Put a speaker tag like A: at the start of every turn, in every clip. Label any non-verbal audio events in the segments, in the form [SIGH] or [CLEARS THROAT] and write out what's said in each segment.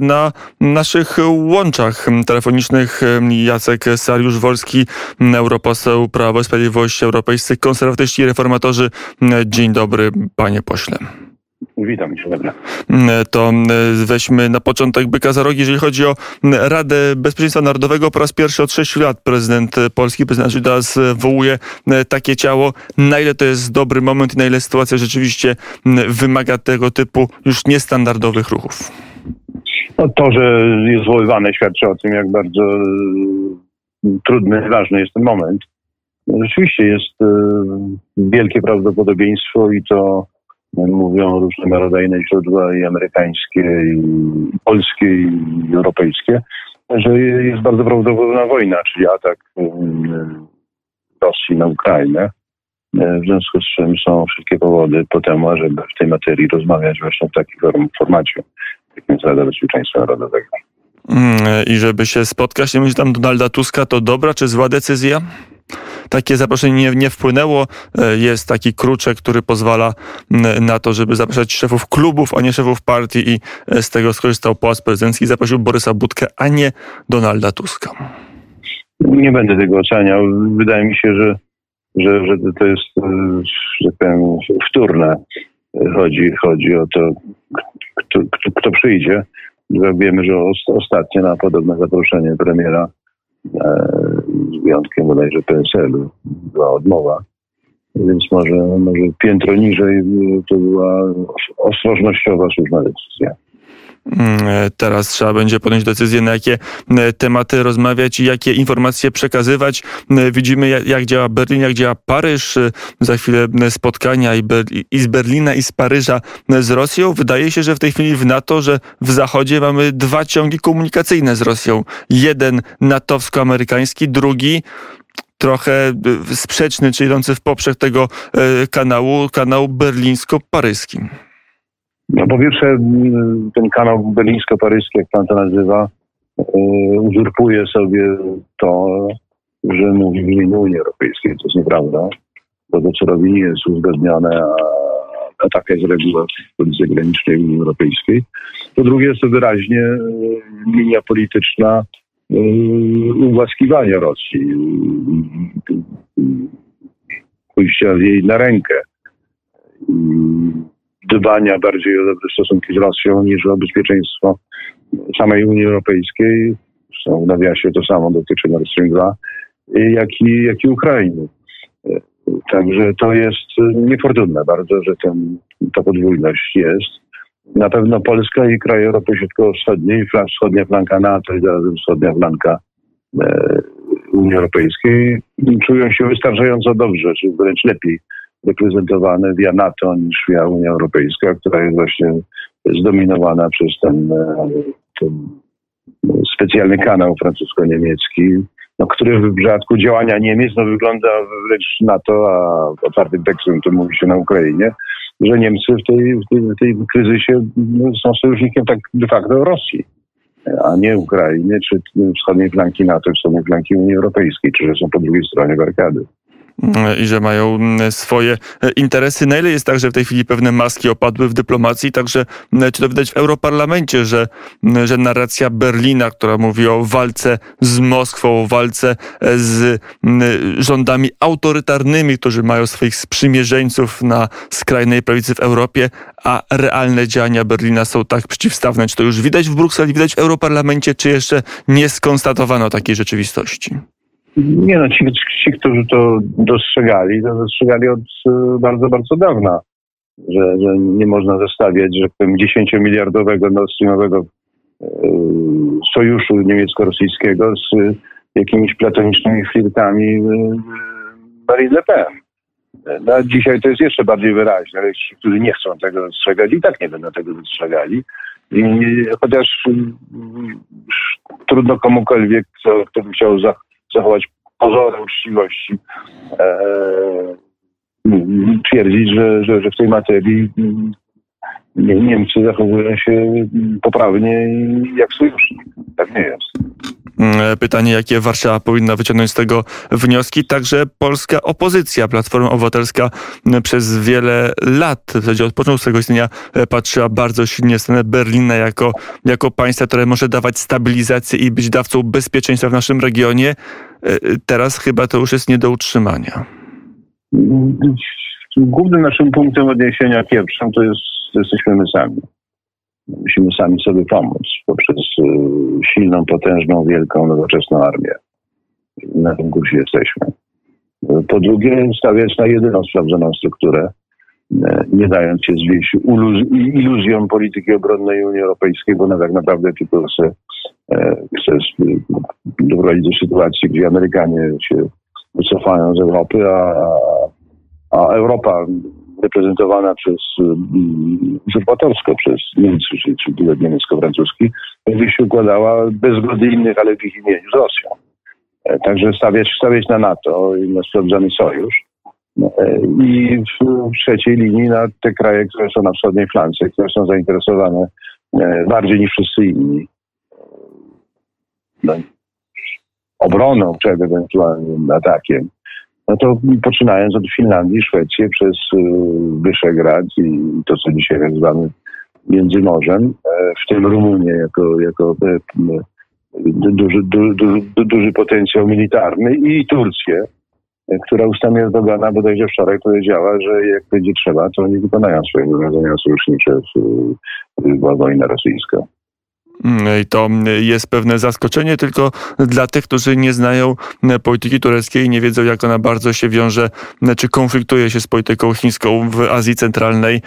A: Na naszych łączach telefonicznych Jacek Sariusz-Wolski, europoseł Prawo i Sprawiedliwość, europejscy konserwatyści i reformatorzy. Dzień dobry, panie pośle.
B: Witam dobra.
A: To weźmy na początek byka za rogi, jeżeli chodzi o Radę Bezpieczeństwa Narodowego. Po raz pierwszy od 6 lat prezydent Polski, prezydent Duda zwołuje takie ciało. Na ile to jest dobry moment i na ile sytuacja rzeczywiście wymaga tego typu już niestandardowych ruchów?
B: No to, że jest zwoływane, świadczy o tym, jak bardzo trudny, ważny jest ten moment. No, rzeczywiście jest e, wielkie prawdopodobieństwo i to e, mówią różne miarodajne źródła i amerykańskie, i polskie, i europejskie, że jest bardzo prawdopodobna wojna, czyli atak Rosji na Ukrainę. W związku z czym są wszystkie powody po temu, żeby w tej materii rozmawiać właśnie w takim formacie Rada Bezpieczeństwa Narodowego.
A: Mm, I żeby się spotkać, nie tam Donalda Tuska, to dobra czy zła decyzja? Takie zaproszenie nie, nie wpłynęło. E, jest taki kruczek, który pozwala mm, na to, żeby zapraszać szefów klubów, a nie szefów partii i e, z tego skorzystał Pałac Prezydencki. Zaprosił Borysa Budkę, a nie Donalda Tuska.
B: Nie będę tego oceniał. Wydaje mi się, że, że, że to jest, e, że tak powiem, wtórne. Chodzi, chodzi o to, kto, kto, kto przyjdzie. Wiemy, że ostatnio na podobne zaproszenie premiera e, z wyjątkiem bodajże PSL-u była odmowa. Więc może, może piętro niżej to była ostrożnościowa słuszna decyzja.
A: Mm, e, teraz trzeba będzie podjąć decyzję, na jakie e, tematy rozmawiać i jakie informacje przekazywać. E, widzimy, jak działa Berlin, jak działa Paryż. Za chwilę spotkania i z Berlina, i z Paryża z Rosją. Wydaje się, że w tej chwili w NATO, że w Zachodzie mamy dwa ciągi komunikacyjne z Rosją. Jeden natowsko-amerykański, drugi trochę sprzeczny, czy idący w poprzek tego kanału, kanał berlińsko-paryski.
B: No po pierwsze, ten kanał berlińsko-paryski, jak pan to nazywa, y, uzurpuje sobie to, że mówi w imieniu Unii Europejskiej. To jest nieprawda, bo to co robi nie jest uzgodnione, a, taka jest reguła w polityce granicznej Unii Europejskiej. Po drugie jest to wyraźnie y, linia polityczna y, ugłaskiwania Rosji, pójścia jej na rękę dbania bardziej o dobre stosunki z Rosją niż o bezpieczeństwo samej Unii Europejskiej. Zresztą nawiasie to samo dotyczy Nord Stream 2, jak i, jak i Ukrainy. Także to jest niefortunne bardzo, że ten, ta podwójność jest. Na pewno Polska i kraje Europy Środkowo-Wschodniej, wschodnia flanka NATO i zarazem wschodnia flanka e, Unii Europejskiej czują się wystarczająco dobrze, czy wręcz lepiej reprezentowane via NATO niż via Unia Europejska, która jest właśnie zdominowana przez ten, e, ten specjalny kanał francusko-niemiecki, no, który w przypadku działania Niemiec no, wygląda wręcz na to, a otwartym tekstem to mówi się na Ukrainie, że Niemcy w tej, w tej, w tej kryzysie no, są sojusznikiem tak de facto Rosji, a nie Ukrainy, czy wschodniej flanki NATO, czy wschodniej flanki Unii Europejskiej, czy że są po drugiej stronie barykady
A: i że mają mm, swoje e, interesy. Na ile jest tak, że w tej chwili pewne maski opadły w dyplomacji, także czy to widać w Europarlamencie, że, że narracja Berlina, która mówi o walce z Moskwą, o walce e, z rządami autorytarnymi, którzy mają swoich sprzymierzeńców na skrajnej prawicy w Europie, a realne działania Berlina są tak przeciwstawne. Czy to już widać w Brukseli, widać w Europarlamencie, czy jeszcze nie skonstatowano takiej rzeczywistości?
B: Nie no, ci, ci, którzy to dostrzegali, to dostrzegali od e, bardzo, bardzo dawna, że, że nie można zestawiać, że powiem, 10-miliardowego Nord e, sojuszu niemiecko-rosyjskiego z jakimiś platonicznymi flirtami e, Marine Le Pen. No, dzisiaj to jest jeszcze bardziej wyraźne, ale ci, którzy nie chcą tego dostrzegać, i tak nie będą tego dostrzegali. I, chociaż trudno komukolwiek, kto, kto by chciał za, zachować pozory uczciwości, e, twierdzić, że, że, że w tej materii Niemcy zachowują się poprawnie jak sojusznik. Tak nie jest.
A: mm, pytanie, jakie Warszawa powinna wyciągnąć z tego wnioski. Także polska opozycja, Platforma Obywatelska mm, przez wiele lat, w zasadzie od początku swojego istnienia, e, patrzyła bardzo silnie w stronę Berlina jako, jako państwa, które może dawać stabilizację i być dawcą bezpieczeństwa w naszym regionie. E, teraz chyba to już jest nie do utrzymania.
B: Głównym naszym punktem odniesienia pierwszym to jest, to jesteśmy my sami. Musimy sami sobie pomóc poprzez y, silną, potężną, wielką, nowoczesną armię. Na tym kursie jesteśmy. Po drugie, stawiać na jedyną sprawdzoną strukturę, y, nie dając się zwieść iluzjom polityki obronnej Unii Europejskiej, bo ona tak naprawdę tylko chce, e, chce doprowadzić do sytuacji, gdzie Amerykanie się wycofają z Europy, a, a Europa reprezentowana przez mm, przez Niemcy, czyli, czyli niemiecko-francuski, będzie się układała bez zgody innych, ale w ich imieniu z Rosją. E, także stawiać, stawiać na NATO i na sprawdzony sojusz. E, I w trzeciej linii na te kraje, które są na wschodniej flance, które są zainteresowane e, bardziej niż wszyscy inni no, obroną przed ewentualnym atakiem no to poczynając od Finlandii, Szwecji, przez y, Wyszehrad i to, co dzisiaj nazywamy Międzymorzem, e, w tym Rumunię jako, jako e, duży, duży, duży potencjał militarny i Turcję, e, która ustami Erdogana bodajże wczoraj powiedziała, że jak będzie trzeba, to oni wykonają swoje zobowiązania sojusznicze w wojna rosyjska.
A: Mm, I to jest pewne zaskoczenie tylko dla tych, którzy nie znają polityki tureckiej i nie wiedzą, jak ona bardzo się wiąże, czy konfliktuje się z polityką chińską w Azji Centralnej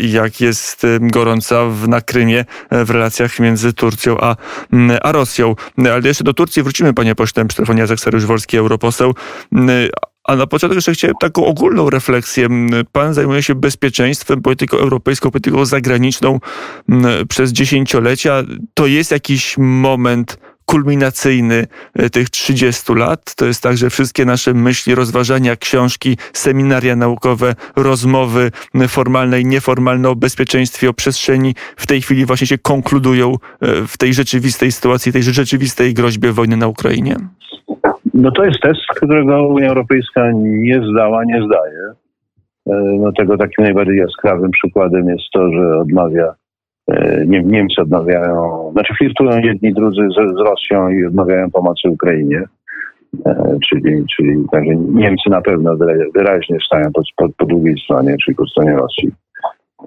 A: i jak jest gorąca na Krymie w relacjach między Turcją a, a Rosją. Ale jeszcze do Turcji wrócimy, panie pośle, przy telefonie Jacek Sariusz-Wolski, europoseł. A na początek jeszcze chciałem taką ogólną refleksję. Pan zajmuje się bezpieczeństwem, polityką europejską, polityką zagraniczną przez dziesięciolecia. To jest jakiś moment kulminacyjny e, tych 30 lat. To jest tak, że wszystkie nasze myśli, rozważania, książki, seminaria naukowe, rozmowy formalne i nieformalne o bezpieczeństwie, o przestrzeni w tej chwili właśnie się konkludują e, w tej rzeczywistej sytuacji, tej rzeczywistej groźbie wojny na Ukrainie.
B: No to jest test, którego Unia Europejska nie zdała, nie zdaje. E, no tego takim najbardziej jaskrawym przykładem jest to, że odmawia, e, Niemcy odmawiają, znaczy flirtują jedni drudzy z, z Rosją i odmawiają pomocy Ukrainie. E, czyli, czyli także Niemcy na pewno wyraźnie stają po, po, po drugiej stronie, czyli po stronie Rosji.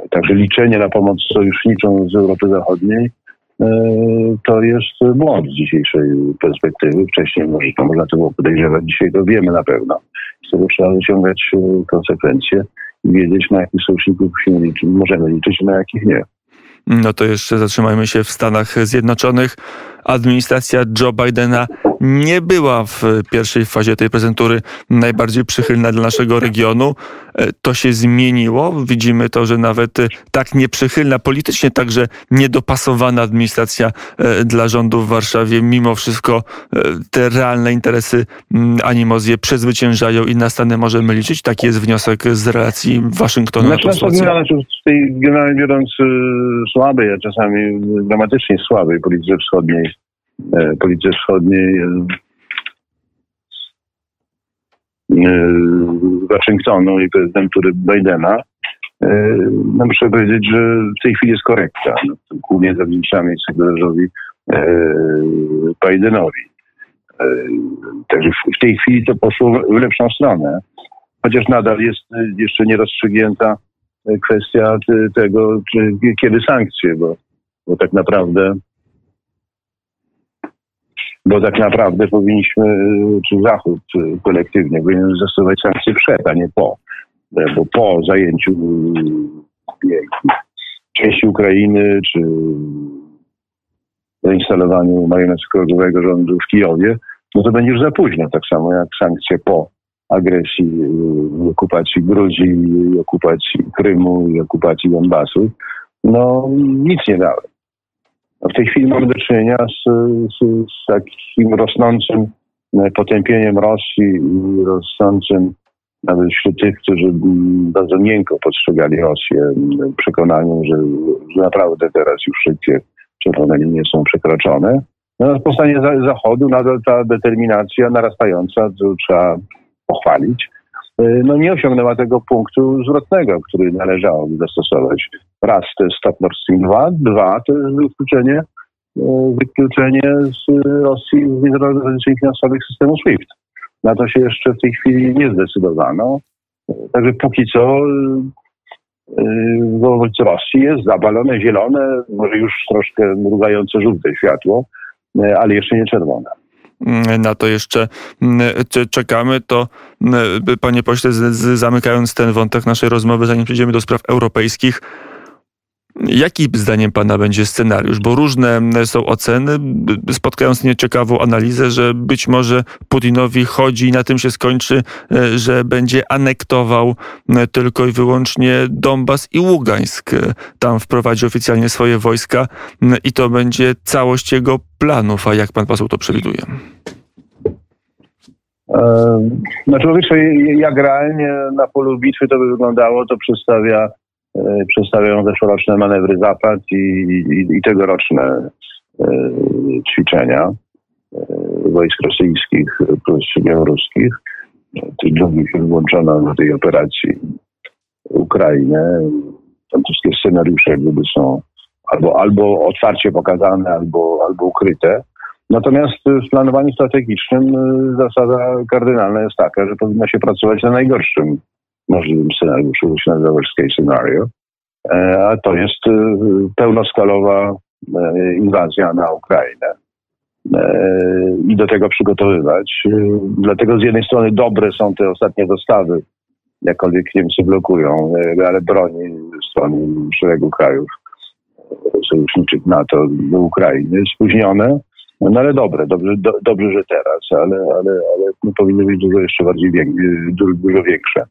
B: Także liczenie na pomoc sojuszniczą z Europy Zachodniej to jest błąd z dzisiejszej perspektywy. Wcześniej może to można to było podejrzewać, dzisiaj to wiemy na pewno. Z tego trzeba wyciągać e, konsekwencje i wiedzieć, na jakich sojuszników liczy, możemy liczyć, na jakich nie.
A: No to jeszcze zatrzymajmy się w Stanach Zjednoczonych. Administracja Joe Bidena nie była w pierwszej fazie tej prezentury najbardziej przychylna dla naszego regionu. E, to się zmieniło. Widzimy to, że nawet e, tak nieprzychylna politycznie, także niedopasowana administracja e, dla rządu w Warszawie, mimo wszystko te realne interesy animozje przezwyciężają i na Stany możemy liczyć. Taki jest wniosek z relacji Waszyngtonu
B: znaczy, na tą tej generalnie biorąc słabej, a czasami dramatycznie słabej polityce wschodniej, polityce wschodniej Waszyngtonu i prezydentury Bidena, e, no muszę powiedzieć, że w tej chwili jest korekta. No, głównie zawdzięczamy sekretarzowi e, Bidenowi. E, także w tej chwili to poszło w lepszą stronę. Chociaż nadal jest jeszcze nierozstrzygnięta kwestia tego, czy, kiedy sankcje, bo, bo tak naprawdę bo tak naprawdę powinniśmy, czy Zachód kolektywnie powinien zastosować sankcje przed, a nie po. Bo po zajęciu części Ukrainy, czy zainstalowaniu marionetowego rządu w Kijowie, no to będzie już za późno, tak samo jak sankcje po agresji, okupacji Gruzji, okupacji Krymu i okupacji Donbasu, no nic nie dały. W tej chwili mamy do czynienia z, z, z takim rosnącym e, potępieniem Rosji i rosnącym nawet wśród tych, którzy bardzo miękko postrzegali Rosję, przekonaniem, że, naprawdę teraz już wszystkie czerwone linie są przekroczone. No, po Zachodu nadal ta determinacja narastająca, to trzeba pochwalić, no nie osiągnęła tego punktu zwrotnego, który należałoby zastosować. Raz to jest Stop Nord Stream 2, dwa to jest wykluczenie, wykluczenie z Rosji z międzynarodowych finansowych systemu SWIFT. Na to się jeszcze w tej chwili nie zdecydowano. Także póki co wobec Rosji jest zabalone zielone, może już troszkę mrugające żółte światło, ale jeszcze nie czerwone
A: na to jeszcze czekamy, to panie pośle, zamykając ten wątek naszej rozmowy, zanim przejdziemy do spraw europejskich, Jaki zdaniem pana będzie scenariusz? Bo różne są oceny. Spotkając nieciekawą analizę, że być może Putinowi chodzi i na tym się skończy, e, że będzie anektował e, tylko i wyłącznie Donbas i Ługańsk. E, tam wprowadzi oficjalnie swoje wojska i to będzie całość jego planów. A jak pan poseł to przewiduje?
B: Znaczy, jak realnie na polu bitwy to by wyglądało, to przedstawia E, przedstawiają zeszłoroczne manewry Zapad i, i, i tegoroczne e, ćwiczenia e, wojsk rosyjskich plus białoruskich. Tych drugich włączono do tej operacji Ukrainę. Tam wszystkie scenariusze jak gdyby są albo, albo otwarcie pokazane, albo, albo ukryte. Natomiast w planowaniu strategicznym zasada kardynalna jest taka, że powinno się pracować na najgorszym możliwym scenariuszu, się nazywa scenario, e, a to jest e, pełnoskalowa e, inwazja na Ukrainę i do tego przygotowywać. Dlatego z jednej strony dobre są te ostatnie dostawy, jakkolwiek Niemcy blokują, ale broni strony szeregu krajów sojuszniczych NATO do Ukrainy, spóźnione, no ale dobre, dobrze, do, dobrze że teraz, ale, ale, ale no, powinny być dużo jeszcze bardziej dużo większe.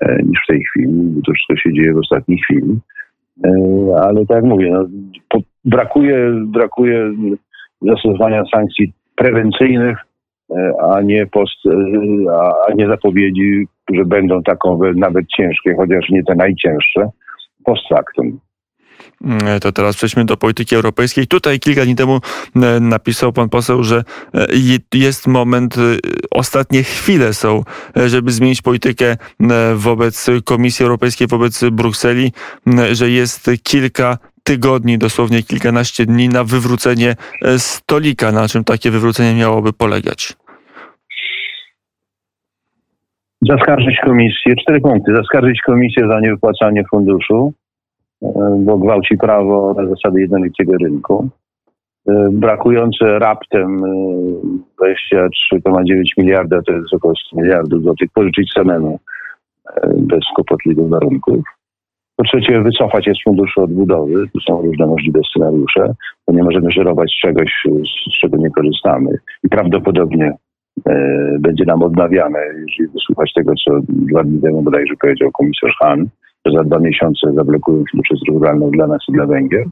B: E, niż w tej chwili, bo to wszystko się dzieje w ostatniej chwili. E, ale tak jak mówię, no, brakuje, brakuje zastosowania sankcji prewencyjnych, e, a nie, post, a nie zapowiedzi, że będą takowe nawet ciężkie, chociaż nie te najcięższe, post factum.
A: Mm, to teraz przejdźmy do polityki europejskiej. Tutaj kilka dni temu e, napisał pan poseł, że e, jest moment, e, ostatnie chwile są, żeby zmienić politykę wobec Komisji Europejskiej, wobec Brukseli, że jest kilka tygodni, dosłownie kilkanaście dni na wywrócenie stolika. Na czym takie wywrócenie miałoby polegać?
B: Zaskarżyć komisję, cztery punkty. Zaskarżyć komisję za niewypłacanie funduszu, bo gwałci prawo na zasady jednolitego rynku. E, brakujące raptem 23,9 e, miliarda, to jest około 100 miliardów złotych, pożyczyć samemu e, bez kłopotliwych warunków. Po trzecie, wycofać się z funduszu odbudowy. Tu są różne możliwe scenariusze, bo nie możemy żerować czegoś, z czego nie korzystamy. I prawdopodobnie e, będzie nam odnawiane, jeżeli wysłuchać tego, co dwa dni temu bodajże powiedział komisarz Hahn, że za dwa miesiące zablokują fundusze strukturalne dla nas i dla Węgier.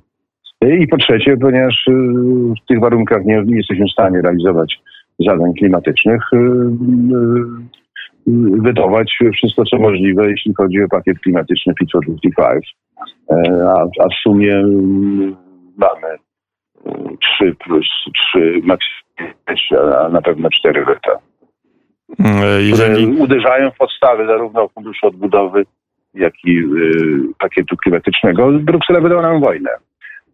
B: I po trzecie, ponieważ y, w tych warunkach nie, nie jesteśmy w stanie realizować zadań klimatycznych, y, y, wydawać wszystko, co możliwe, jeśli chodzi o pakiet klimatyczny Fit for 55. E, a, a w sumie mamy 3 plus 3, maksymalnie, a na pewno 4 lata. Mm, jeżeli... uderzają w podstawy zarówno Funduszu Odbudowy, jak i y, pakietu klimatycznego, Bruksela wydała nam wojnę.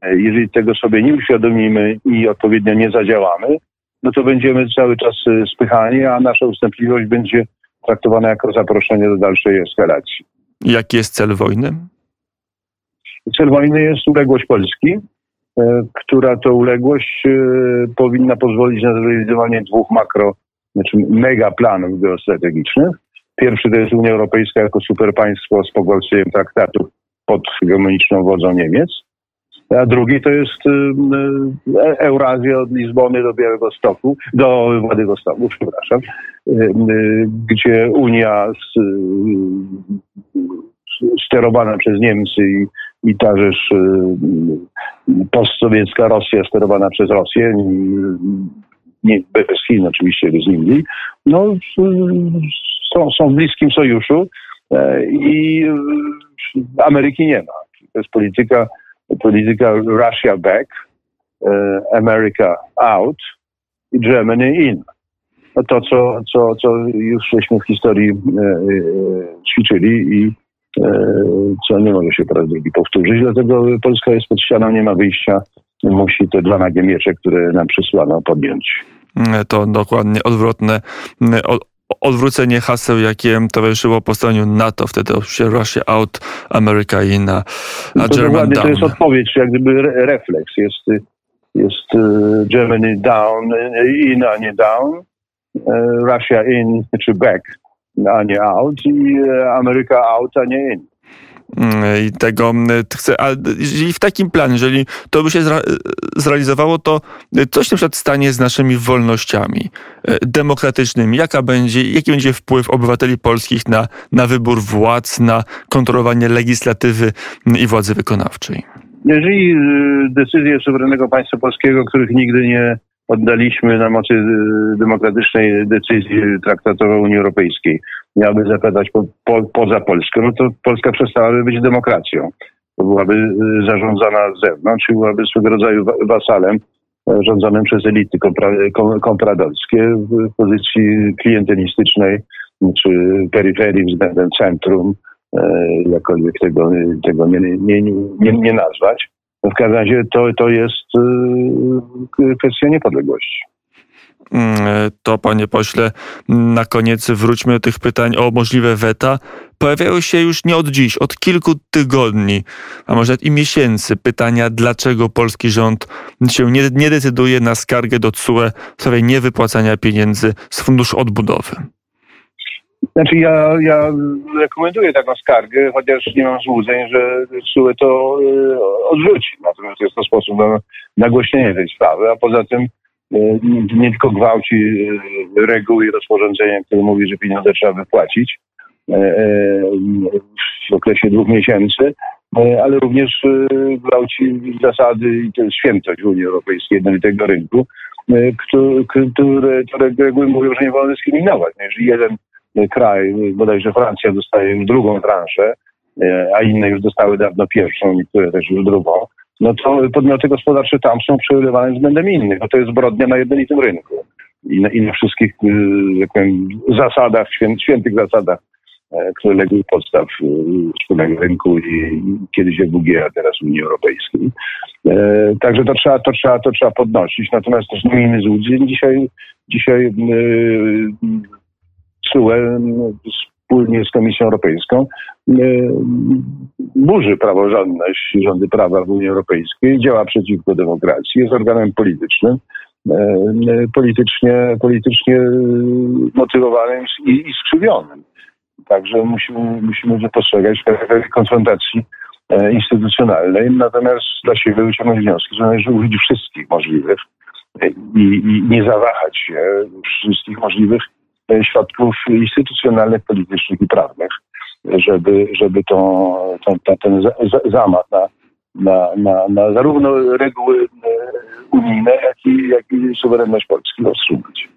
B: E, jeżeli tego sobie nie uświadomimy i odpowiednio nie zadziałamy, no to będziemy cały czas y, spychani, a nasza ustępliwość będzie traktowana jako zaproszenie do dalszej eskalacji.
A: Jaki jest cel wojny?
B: Cel wojny jest uległość Polski, e, która to uległość e, powinna pozwolić na zrealizowanie dwóch makro, znaczy mega planów geostrategicznych, Pierwszy to jest Unia Europejska jako superpaństwo z pogwałceniem traktatów pod hegemoniczną wodzą Niemiec. A drugi to jest y, y, Eurazja od Lizbony do Białego Stoku, do Władywostoku, przepraszam, y, gdzie Unia sterowana przez Niemcy i, i ta rzecz postsowiecka Rosja sterowana przez Rosję, nie bez Chin oczywiście, bez Indii, no są, są w bliskim sojuszu e, i e, Ameryki nie ma. To jest polityka, polityka Russia back, America out i Germany in. No to, co, co, co już żeśmy w historii ćwiczyli i co nie może się po raz drugi powtórzyć. Dlatego Polska jest pod ścianą, nie ma wyjścia. Musi te dwa nagie miecze, które nam przysłano, podjąć.
A: To dokładnie odwrotne, odwrócenie haseł, jakie towarzyszyło powstaniu NATO. Wtedy się Russia out, America in, a, a
B: to
A: German down.
B: To jest odpowiedź, jak gdyby refleks. Jest, jest Germany down, in, a nie down. Russia in czy back, a nie out. I Ameryka out, a nie in
A: i tego chcę, a jeżeli w takim planie, jeżeli to by się zrealizowało, to coś na przykład stanie z naszymi wolnościami demokratycznymi? Jaka będzie, jaki będzie wpływ obywateli polskich na, na wybór władz, na kontrolowanie legislatywy i władzy wykonawczej?
B: Jeżeli decyzje suwerennego państwa polskiego, których nigdy nie oddaliśmy na mocy demokratycznej decyzji traktatowej Unii Europejskiej, miałaby zapadać po, po, poza Polskę, no to Polska przestałaby być demokracją. Byłaby y, zarządzana z zewnątrz i byłaby swego rodzaju wasalem e, rządzonym przez elity kompradorskie w pozycji klientelistycznej czy peryferii względem centrum, e, jakkolwiek tego, tego nie, nie, nie, nie nazwać. W każdym razie to, to jest y, kwestia niepodległości.
A: Mm, to, panie pośle, na koniec wróćmy do tych pytań o możliwe weta. Pojawiają się już nie od dziś, od kilku tygodni, a może i miesięcy pytania, dlaczego polski rząd się nie, nie decyduje na skargę do CUE w sprawie niewypłacania pieniędzy z Funduszu Odbudowy.
B: Znaczy ja, ja rekomenduję taką skargę, chociaż nie mam złudzeń, że CUE to y, odrzuci. Natomiast jest to sposób na nagłośnienie tej sprawy, a poza tym E, nie tylko gwałci e, reguły i rozporządzenia, które mówi, że pieniądze trzeba wypłacić e, w okresie dwóch miesięcy, ale również gwałci zasady i świętość Unii Europejskiej, jednolitego rynku, które, które reguły mówią, że nie wolno dyskryminować. Jeżeli jeden kraj, bodajże Francja, dostaje drugą transzę, a inne już dostały dawno pierwszą, niektóre też już drugą, no to podmioty gospodarcze tam są przerywane względem innych. No to jest zbrodnia na jednolitym rynku i na, i na wszystkich y, jak powiem, zasadach, świę, świętych zasadach, e, które legły u podstaw y, wspólnego rynku i kiedyś EWG, a teraz Unii Europejskiej. E, także to trzeba, to, trzeba, to trzeba podnosić. Natomiast też nie miejmy złudzeń. Dzisiaj, dzisiaj CUE wspólnie z Komisją Europejską e, burzy praworządność rządy prawa w Unii Europejskiej, działa przeciwko demokracji, jest organem politycznym, e, e, politycznie, politycznie motywowanym i, i skrzywionym. Także musimy, musimy postrzegać konfrontacji instytucjonalnej, natomiast dla siebie wyciągnąć wnioski, że należy użyć wszystkich możliwych i, i nie zawahać się wszystkich możliwych środków instytucjonalnych, politycznych i prawnych, żeby, żeby to, to, ten zamach na, na, na, na zarówno reguły e, unijne, jak i, jak i suwerenność Polski wstrzymać.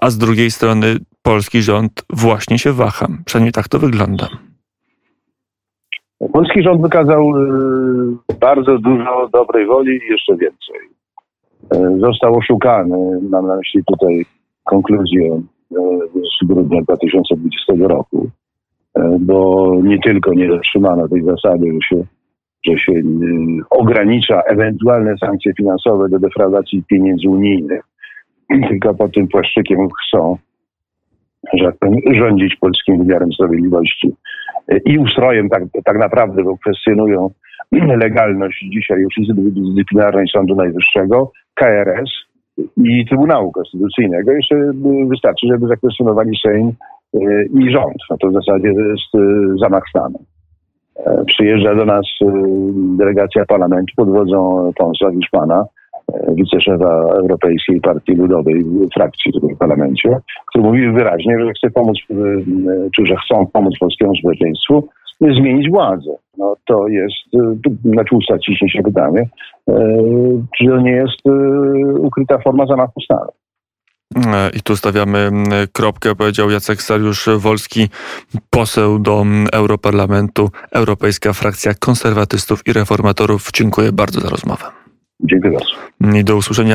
A: A z drugiej strony polski rząd właśnie się waha. Przynajmniej tak to wygląda.
B: Polski rząd wykazał e, bardzo dużo dobrej woli i jeszcze więcej. Został oszukany, mam na myśli tutaj konkluzję z grudnia 2020 roku, e, bo nie tylko nie dotrzymano tej zasady, że się, że się e, ogranicza ewentualne sankcje finansowe do defraudacji pieniędzy unijnych, [CLEARS THROAT] tylko pod tym płaszczykiem chcą że tak rządzić polskim wymiarem sprawiedliwości. E, i ustrojem tak, tak naprawdę, bo kwestionują [CLEARS THROAT] legalność dzisiaj już Izby Dyscyplinarnej Sądu Najwyższego, KRS, i Trybunału Konstytucyjnego. Jeszcze wystarczy, żeby zakwestionowali Sejm e, i rząd. No to w zasadzie jest e, zamach stanu. E, przyjeżdża do nas delegacja parlamentu pod wodzą Ponsa Wiszmana, wiceszefa Europejskiej Partii Ludowej, frakcji w parlamencie, który mówi wyraźnie, że chce pomóc, czy że chcą pomóc polskiemu społeczeństwu zmienić władzę. No to jest, na tłusta ciśnie się pytanie, czy to nie jest ukryta forma zamachu stanu.
A: I tu stawiamy kropkę, powiedział Jacek Sariusz-Wolski, poseł do Europarlamentu, Europejska Frakcja Konserwatystów i Reformatorów. Dziękuję bardzo za rozmowę.
B: Dziękuję bardzo.
A: I do usłyszenia